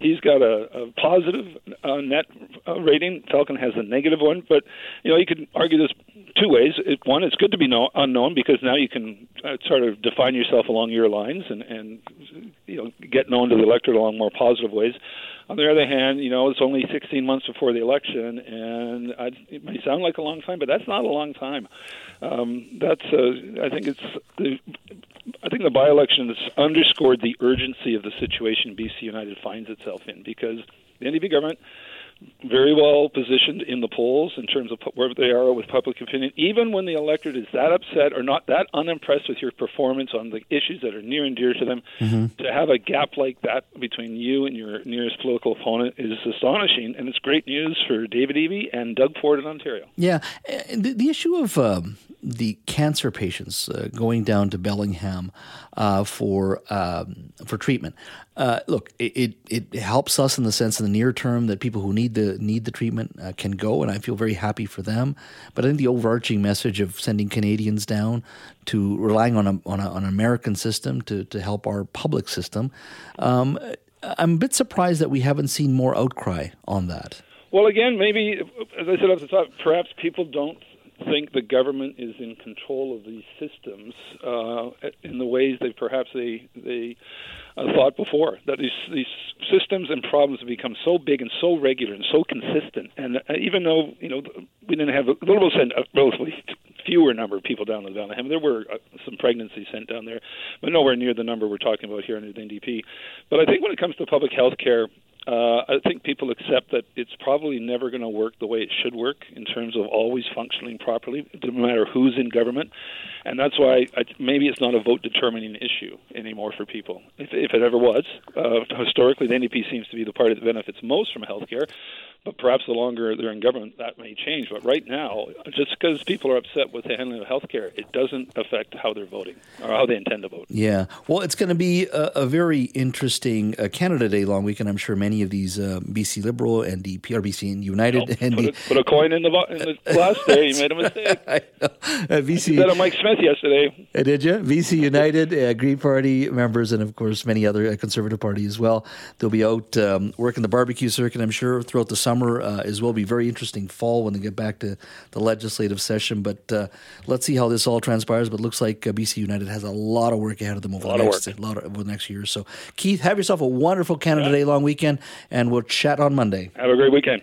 he's got a, a positive uh, net uh, rating. Falcon has a negative one, but you know you could argue this two ways. It, one, it's good to be know, unknown because now you can uh, sort of define yourself along your lines and and you know get known to the electorate along more positive ways. On the other hand, you know, it's only 16 months before the election, and I, it may sound like a long time, but that's not a long time. Um, that's, uh, I think it's, the, I think the by-election has underscored the urgency of the situation BC United finds itself in because the NDP government very well positioned in the polls in terms of where they are with public opinion, even when the electorate is that upset or not that unimpressed with your performance on the issues that are near and dear to them. Mm-hmm. To have a gap like that between you and your nearest political opponent is astonishing, and it's great news for David Eby and Doug Ford in Ontario. Yeah, the, the issue of um, the cancer patients uh, going down to Bellingham uh, for um, for treatment. Uh, look, it, it, it helps us in the sense in the near term that people who need the need the treatment uh, can go, and I feel very happy for them. But I think the overarching message of sending Canadians down to relying on a, on, a, on an American system to to help our public system, um, I'm a bit surprised that we haven't seen more outcry on that. Well, again, maybe as I said at the top, perhaps people don't think the government is in control of these systems uh, in the ways that perhaps they they uh, thought before. That these these systems and problems have become so big and so regular and so consistent. And uh, even though you know we didn't have a little sent a relatively fewer number of people down to Bellingham, there were uh, some pregnancies sent down there, but nowhere near the number we're talking about here in the NDP. But I think when it comes to public health care uh, I think people accept that it's probably never going to work the way it should work in terms of always functioning properly, no matter who's in government. And that's why I, maybe it's not a vote determining issue anymore for people. If, if it ever was, uh, historically, the NDP seems to be the party that benefits most from health care. But perhaps the longer they're in government, that may change. But right now, just because people are upset with the handling of health care, it doesn't affect how they're voting or how they intend to vote. Yeah. Well, it's going to be a, a very interesting uh, Canada Day long weekend. I'm sure many of these uh, BC Liberal and the PRBC and United no, and put, a, put a coin in the, in the glass there. You made a mistake. I know. Uh, BC, I did that on Mike Smith yesterday. Uh, did you? BC United, uh, Green Party members, and of course many other uh, Conservative Party as well. They'll be out um, working the barbecue circuit, I'm sure, throughout the summer summer uh, as well. Be very interesting fall when they get back to the legislative session. But uh, let's see how this all transpires. But looks like uh, BC United has a lot of work ahead of them over the next a lot of, over the next year. So Keith, have yourself a wonderful Canada yeah. Day long weekend, and we'll chat on Monday. Have a great weekend.